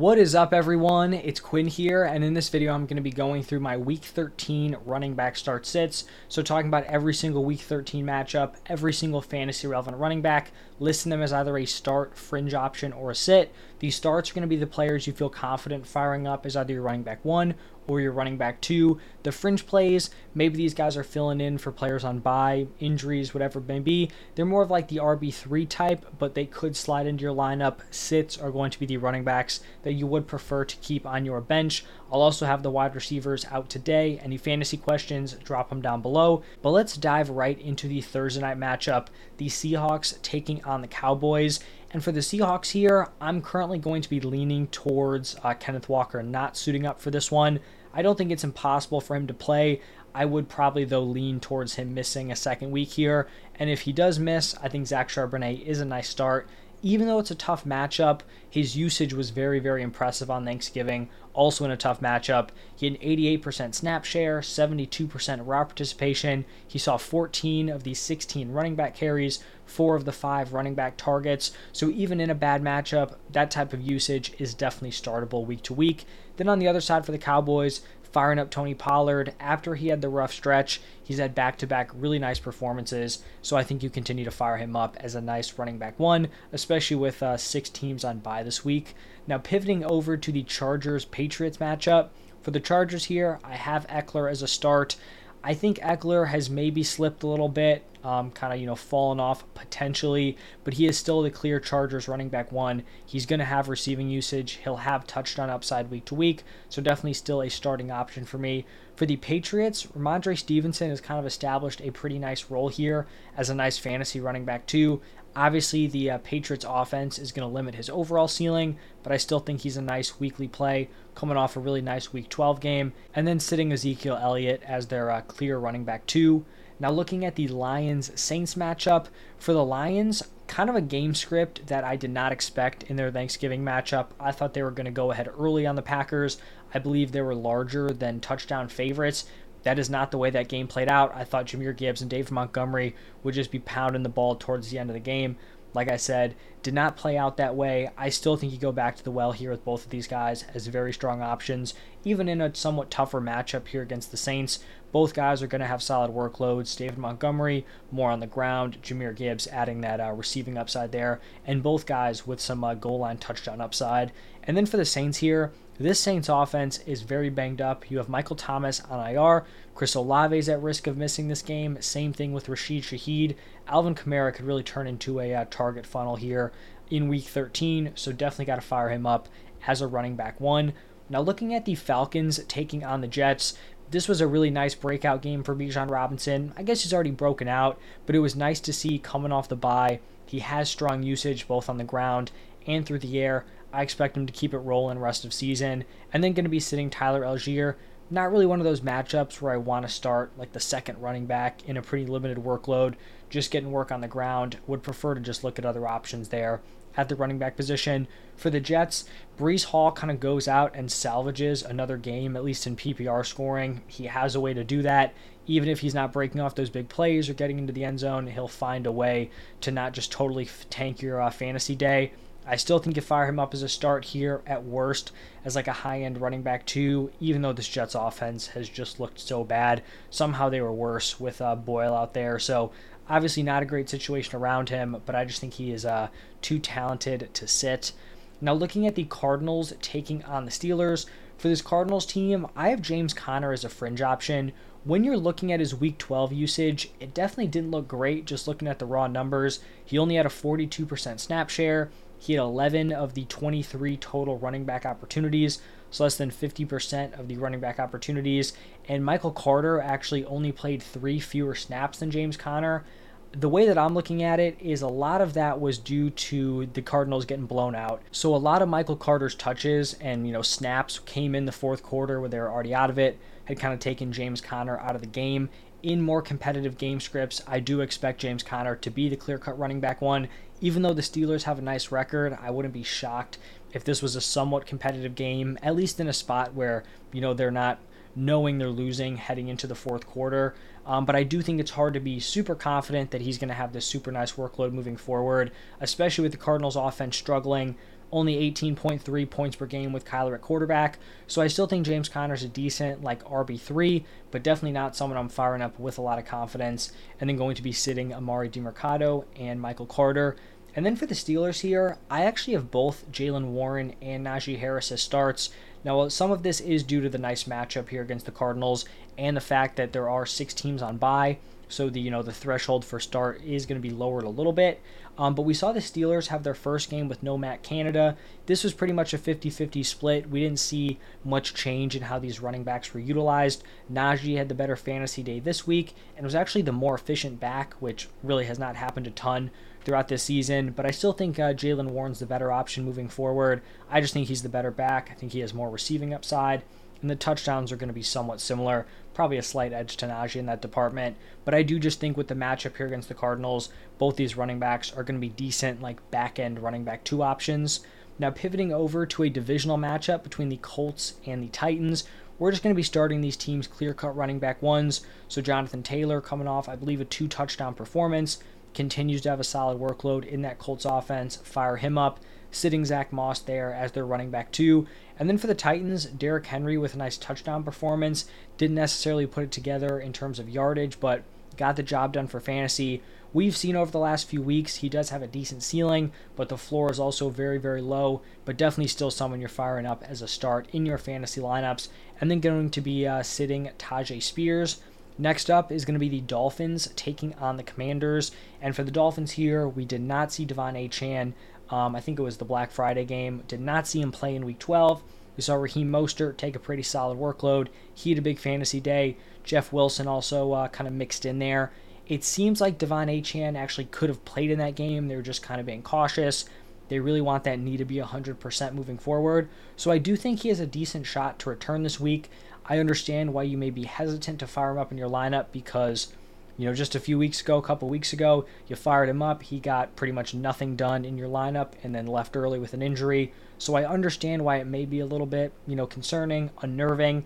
What is up, everyone? It's Quinn here, and in this video, I'm going to be going through my Week 13 running back start sits. So, talking about every single Week 13 matchup, every single fantasy relevant running back, listing them as either a start, fringe option, or a sit. These starts are going to be the players you feel confident firing up as either your running back one or your running back two. The fringe plays, maybe these guys are filling in for players on bye, injuries, whatever it may be. They're more of like the RB3 type, but they could slide into your lineup. Sits are going to be the running backs that you would prefer to keep on your bench. I'll also have the wide receivers out today. Any fantasy questions, drop them down below. But let's dive right into the Thursday night matchup. The Seahawks taking on the Cowboys. And for the Seahawks here, I'm currently going to be leaning towards uh, Kenneth Walker not suiting up for this one. I don't think it's impossible for him to play. I would probably, though, lean towards him missing a second week here. And if he does miss, I think Zach Charbonnet is a nice start even though it's a tough matchup, his usage was very, very impressive on Thanksgiving. Also in a tough matchup, he had an 88% snap share, 72% route participation. He saw 14 of the 16 running back carries, four of the five running back targets. So even in a bad matchup, that type of usage is definitely startable week to week. Then on the other side for the Cowboys, firing up Tony Pollard after he had the rough stretch. He's had back to back really nice performances, so I think you continue to fire him up as a nice running back one, especially with uh, six teams on bye this week. Now, pivoting over to the Chargers Patriots matchup. For the Chargers here, I have Ekeler as a start. I think Ekeler has maybe slipped a little bit, um, kind of you know fallen off potentially, but he is still the clear Chargers running back one. He's going to have receiving usage. He'll have touchdown upside week to week, so definitely still a starting option for me. For the Patriots, Rhamondre Stevenson has kind of established a pretty nice role here as a nice fantasy running back too. Obviously, the uh, Patriots offense is going to limit his overall ceiling, but I still think he's a nice weekly play coming off a really nice Week 12 game, and then sitting Ezekiel Elliott as their uh, clear running back two. Now, looking at the Lions Saints matchup, for the Lions, kind of a game script that I did not expect in their Thanksgiving matchup. I thought they were going to go ahead early on the Packers. I believe they were larger than touchdown favorites, that is not the way that game played out. I thought Jahmyr Gibbs and Dave Montgomery would just be pounding the ball towards the end of the game. Like I said, did not play out that way. I still think you go back to the well here with both of these guys as very strong options, even in a somewhat tougher matchup here against the Saints. Both guys are going to have solid workloads. David Montgomery more on the ground, Jahmyr Gibbs adding that uh, receiving upside there, and both guys with some uh, goal line touchdown upside. And then for the Saints here, this Saints offense is very banged up. You have Michael Thomas on IR. Chris Olave is at risk of missing this game. Same thing with Rashid Shaheed. Alvin Kamara could really turn into a uh, target funnel here in week 13, so definitely got to fire him up as a running back one. Now, looking at the Falcons taking on the Jets, this was a really nice breakout game for Bijan Robinson. I guess he's already broken out, but it was nice to see coming off the bye. He has strong usage both on the ground and through the air. I expect him to keep it rolling rest of season. And then going to be sitting Tyler Allgeier. Not really one of those matchups where I want to start like the second running back in a pretty limited workload, just getting work on the ground. Would prefer to just look at other options there at the running back position. For the Jets, Breece Hall kind of goes out and salvages another game, at least in PPR scoring. He has a way to do that. Even if he's not breaking off those big plays or getting into the end zone, he'll find a way to not just totally tank your uh, fantasy day. I still think you fire him up as a start here at worst as like a high end running back too, even though this Jets offense has just looked so bad. Somehow they were worse with uh, Boyle out there. So obviously not a great situation around him, but I just think he is uh, too talented to sit. Now looking at the Cardinals taking on the Steelers, for this Cardinals team, I have James Conner as a fringe option. When you're looking at his week 12 usage, it definitely didn't look great just looking at the raw numbers. He only had a 42% snap share. He had 11 of the 23 total running back opportunities, so less than 50% of the running back opportunities. And Michael Carter actually only played three fewer snaps than James Conner. The way that I'm looking at it is a lot of that was due to the Cardinals getting blown out. So a lot of Michael Carter's touches and you know snaps came in the fourth quarter where they were already out of it, had kind of taken James Conner out of the game in more competitive game scripts, I do expect James Conner to be the clear cut running back one. Even though the Steelers have a nice record, I wouldn't be shocked if this was a somewhat competitive game, at least in a spot where, you know, they're not knowing they're losing heading into the fourth quarter. Um, but I do think it's hard to be super confident that he's going to have this super nice workload moving forward, especially with the Cardinals offense struggling. Only 18.3 points per game with Kyler at quarterback. So I still think James Conner's a decent like RB3, but definitely not someone I'm firing up with a lot of confidence. And then going to be sitting Emari Demercado and Michael Carter. And then for the Steelers here, I actually have both Jaylen Warren and Najee Harris as starts. Now, some of this is due to the nice matchup here against the Cardinals and the fact that there are six teams on bye so the you know the threshold for start is going to be lowered a little bit. Um, but we saw the Steelers have their first game with no Matt Canada. This was pretty much a 50-50 split. We didn't see much change in how these running backs were utilized. Najee had the better fantasy day this week and was actually the more efficient back, which really has not happened a ton throughout this season. But I still think uh, Jaylen Warren's the better option moving forward. I just think he's the better back. I think he has more receiving upside and the touchdowns are going to be somewhat similar. Probably a slight edge to Najee in that department. But I do just think with the matchup here against the Cardinals, both these running backs are going to be decent, like back end running back two options. Now, pivoting over to a divisional matchup between the Colts and the Titans, we're just going to be starting these teams clear cut running back ones. So, Jonathan Taylor coming off, I believe, a two touchdown performance, continues to have a solid workload in that Colts offense. Fire him up sitting Zach Moss there as their running back too. And then for the Titans, Derrick Henry with a nice touchdown performance. Didn't necessarily put it together in terms of yardage, but got the job done for fantasy. We've seen over the last few weeks he does have a decent ceiling, but the floor is also very, very low. But definitely still someone you're firing up as a start in your fantasy lineups. And then going to be uh, sitting Tyjae Spears. Next up is going to be the Dolphins taking on the Commanders. And for the Dolphins here, we did not see De'Von Achane um, I think it was the Black Friday game. Did not see him play in week 12. We saw Raheem Mostert take a pretty solid workload. He had a big fantasy day. Jeff Wilson also uh, kind of mixed in there. It seems like De'Von Achane actually could have played in that game. They were just kind of being cautious. They really want that knee to be 100% moving forward. So I do think he has a decent shot to return this week. I understand why you may be hesitant to fire him up in your lineup because you know, just a few weeks ago, a couple weeks ago, you fired him up. He got pretty much nothing done in your lineup and then left early with an injury. So I understand why it may be a little bit, you know, concerning, unnerving.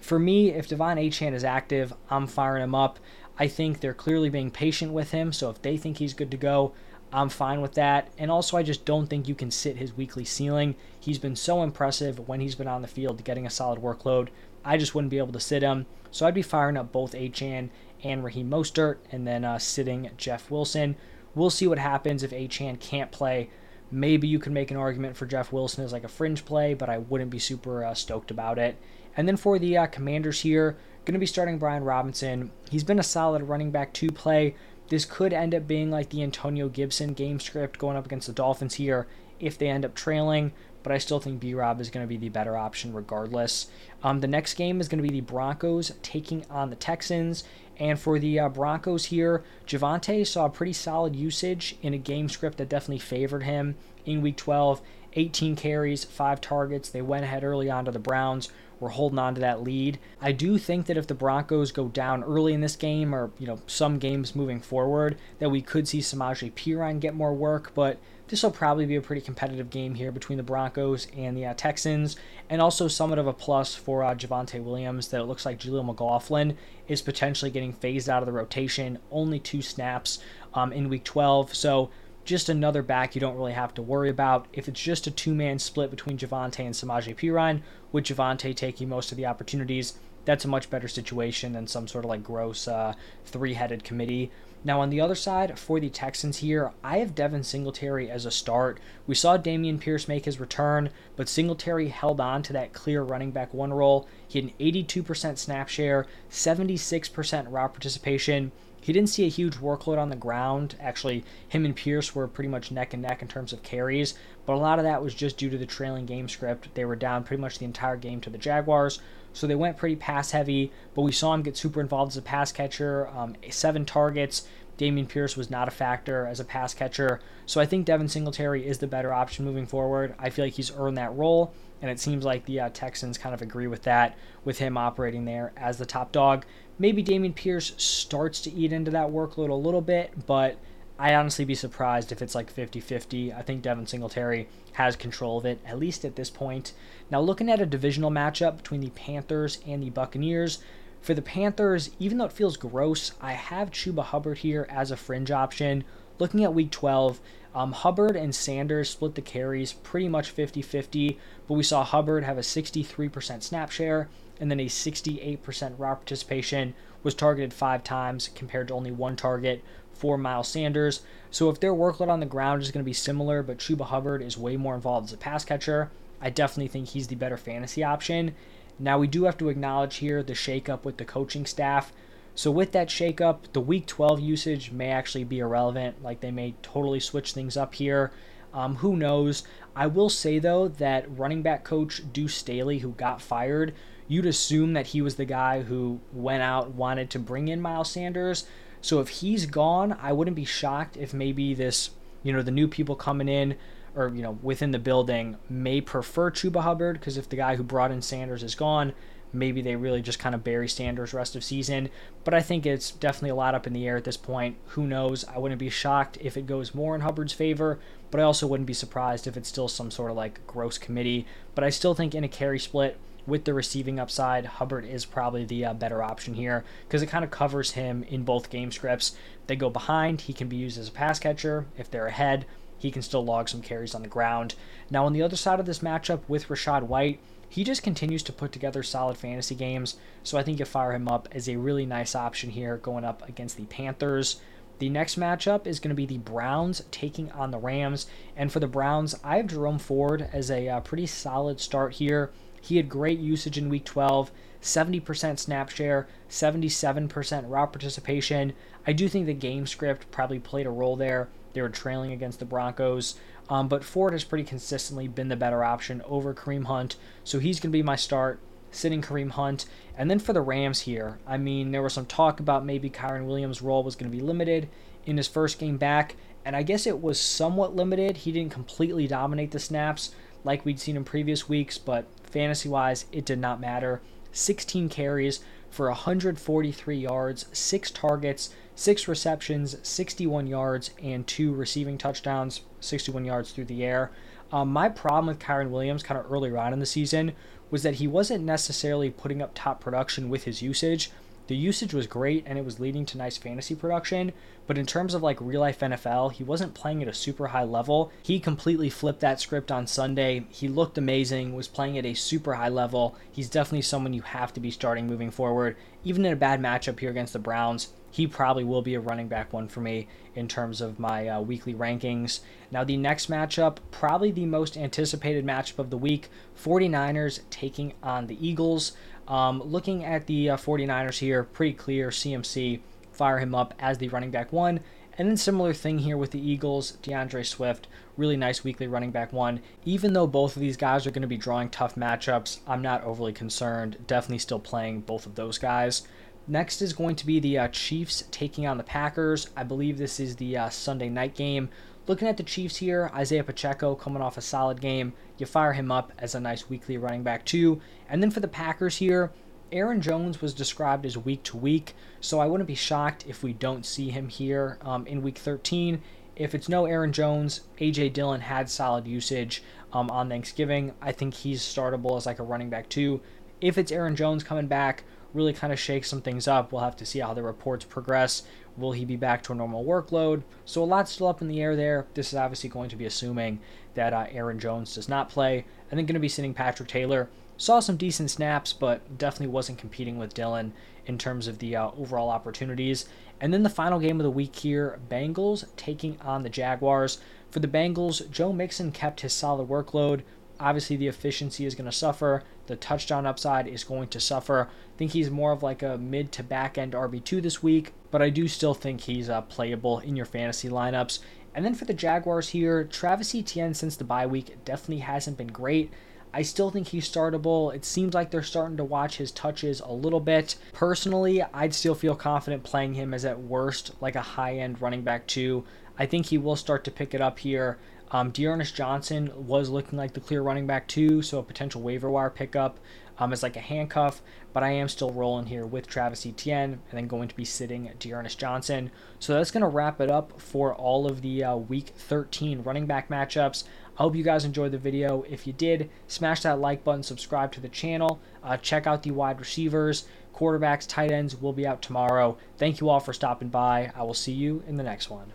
For me, if De'Von Achane is active, I'm firing him up. I think they're clearly being patient with him. So if they think he's good to go, I'm fine with that. And also, I just don't think you can sit his weekly ceiling. He's been so impressive when he's been on the field getting a solid workload. I just wouldn't be able to sit him. So I'd be firing up both Achane and Raheem Mostert, and then uh, sitting Jeff Wilson. We'll see what happens if Achane can't play. Maybe you could make an argument for Jeff Wilson as like a fringe play, but I wouldn't be super uh, stoked about it. And then for the uh, Commanders here, going to be starting Brian Robinson. He's been a solid running back to play. This could end up being like the Antonio Gibson game script going up against the Dolphins here if they end up trailing but I still think B Rob is going to be the better option regardless. Um, the next game is going to be the Broncos taking on the Texans. And for the uh, Broncos here, Javonte saw pretty solid usage in a game script that definitely favored him in week 12. 18 carries, 5 targets. They went ahead early on to the Browns. We're holding on to that lead. I do think that if the Broncos go down early in this game or, you know, some games moving forward, that we could see Samaje Perine get more work, but this will probably be a pretty competitive game here between the Broncos and the uh, Texans, and also somewhat of a plus for uh, Javonte Williams that it looks like Jaleel McLaughlin is potentially getting phased out of the rotation, only two snaps um, in Week 12. So just another back you don't really have to worry about. If it's just a two-man split between Javonte and Samaje Perine, with Javonte taking most of the opportunities, that's a much better situation than some sort of like gross uh, three-headed committee. Now, on the other side, for the Texans here, I have Devin Singletary as a start. We saw Dameon Pierce make his return, but Singletary held on to that clear running back one role. He had an 82% snap share, 76% route participation. He didn't see a huge workload on the ground. Actually, him and Pierce were pretty much neck and neck in terms of carries, but a lot of that was just due to the trailing game script. They were down pretty much the entire game to the Jaguars, so they went pretty pass heavy, but we saw him get super involved as a pass catcher. Um, seven targets. Dameon Pierce was not a factor as a pass catcher. So I think Devin Singletary is the better option moving forward. I feel like he's earned that role, and it seems like the uh, Texans kind of agree with that, with him operating there as the top dog. Maybe Dameon Pierce starts to eat into that workload a little bit, but I'd honestly be surprised if it's like 50 50. I think Devin Singletary has control of it, at least at this point. Now, looking at a divisional matchup between the Panthers and the Buccaneers, for the Panthers, even though it feels gross, I have Chuba Hubbard here as a fringe option. Looking at week 12, Um, Hubbard and Sanders split the carries pretty much 50 50, but we saw Hubbard have a 63% snap share and then a 68% route participation, was targeted five times compared to only one target for Miles Sanders. So if their workload on the ground is going to be similar, but Chuba Hubbard is way more involved as a pass catcher, I definitely think he's the better fantasy option. Now, we do have to acknowledge here the shakeup with the coaching staff. So, with that shakeup, the week 12 usage may actually be irrelevant. Like, they may totally switch things up here. Um, who knows? I will say, though, that running back coach Deuce Staley, who got fired, you'd assume that he was the guy who went out, wanted to bring in Miles Sanders. So, if he's gone, I wouldn't be shocked if maybe this, you know, the new people coming in or you know within the building may prefer Chuba Hubbard because if the guy who brought in Sanders is gone, maybe they really just kind of bury Sanders rest of season. But I think it's definitely a lot up in the air at this point. Who knows? I wouldn't be shocked if it goes more in Hubbard's favor, but I also wouldn't be surprised if it's still some sort of like gross committee. But I still think in a carry split with the receiving upside, Hubbard is probably the uh, better option here because it kind of covers him in both game scripts. They go behind, he can be used as a pass catcher. If they're ahead, he can still log some carries on the ground. Now, on the other side of this matchup with Rachaad White, he just continues to put together solid fantasy games, so I think you fire him up as a really nice option here going up against the Panthers. The next matchup is going to be the Browns taking on the Rams. And for the Browns, I have Jerome Ford as a uh, pretty solid start here. He had great usage in week 12, 70% snap share, 77% route participation. I do think the game script probably played a role there. They were trailing against the Broncos. Um, but Ford has pretty consistently been the better option over Kareem Hunt. So he's going to be my start, sitting Kareem Hunt. And then for the Rams here, I mean, there was some talk about maybe Kyren Williams' role was going to be limited in his first game back. And I guess it was somewhat limited. He didn't completely dominate the snaps like we'd seen in previous weeks, but fantasy wise, it did not matter. 16 carries for 143 yards, six targets, six receptions, 61 yards, and two receiving touchdowns, 61 yards through the air. Um, my problem with Kyren Williams kind of earlier on in the season was that he wasn't necessarily putting up top production with his usage. The usage was great and it was leading to nice fantasy production, but in terms of like real life NFL, he wasn't playing at a super high level. He completely flipped that script on Sunday. He looked amazing, was playing at a super high level. He's definitely someone you have to be starting moving forward. Even in a bad matchup here against the Browns, he probably will be a running back one for me in terms of my uh, weekly rankings. Now, the next matchup, probably the most anticipated matchup of the week 49ers taking on the Eagles. Um, looking at the uh, 49ers here, pretty clear CMC, fire him up as the running back one. And then similar thing here with the Eagles, D'Andre Swift, really nice weekly running back one. Even though both of these guys are going to be drawing tough matchups, I'm not overly concerned. Definitely still playing both of those guys. Next is going to be the uh, Chiefs taking on the Packers. I believe this is the uh, Sunday night game. Looking at the Chiefs here, Isaiah Pacheco coming off a solid game. You fire him up as a nice weekly running back, too. And then for the Packers here, Aaron Jones was described as week to week, so I wouldn't be shocked if we don't see him here um, in week 13. If it's no Aaron Jones, AJ Dillon had solid usage um, on Thanksgiving. I think he's startable as like a running back too. If it's Aaron Jones coming back, really kind of shake some things up. We'll have to see how the reports progress. Will he be back to a normal workload? So a lot still up in the air there. This is obviously going to be assuming that uh, Aaron Jones does not play. I think going to be sitting Patrick Taylor. Saw some decent snaps, but definitely wasn't competing with Dillon in terms of the uh, overall opportunities. And then the final game of the week here Bengals taking on the Jaguars. For the Bengals, Joe Mixon kept his solid workload. Obviously, the efficiency is going to suffer. The touchdown upside is going to suffer. I think he's more of like a mid to back end RB2 this week, but I do still think he's uh, playable in your fantasy lineups. And then for the Jaguars here, Travis Etienne since the bye week definitely hasn't been great. I still think he's startable. It seems like they're starting to watch his touches a little bit. Personally, I'd still feel confident playing him as at worst like a high end running back, too. I think he will start to pick it up here. Um, D'Ernest Johnson was looking like the clear running back too, so a potential waiver wire pickup um, as like a handcuff. But I am still rolling here with Travis Etienne and then going to be sitting D'Ernest Johnson. So that's going to wrap it up for all of the uh, Week 13 running back matchups. I hope you guys enjoyed the video. If you did, smash that like button, subscribe to the channel, uh, check out the wide receivers, quarterbacks, tight ends will be out tomorrow. Thank you all for stopping by. I will see you in the next one.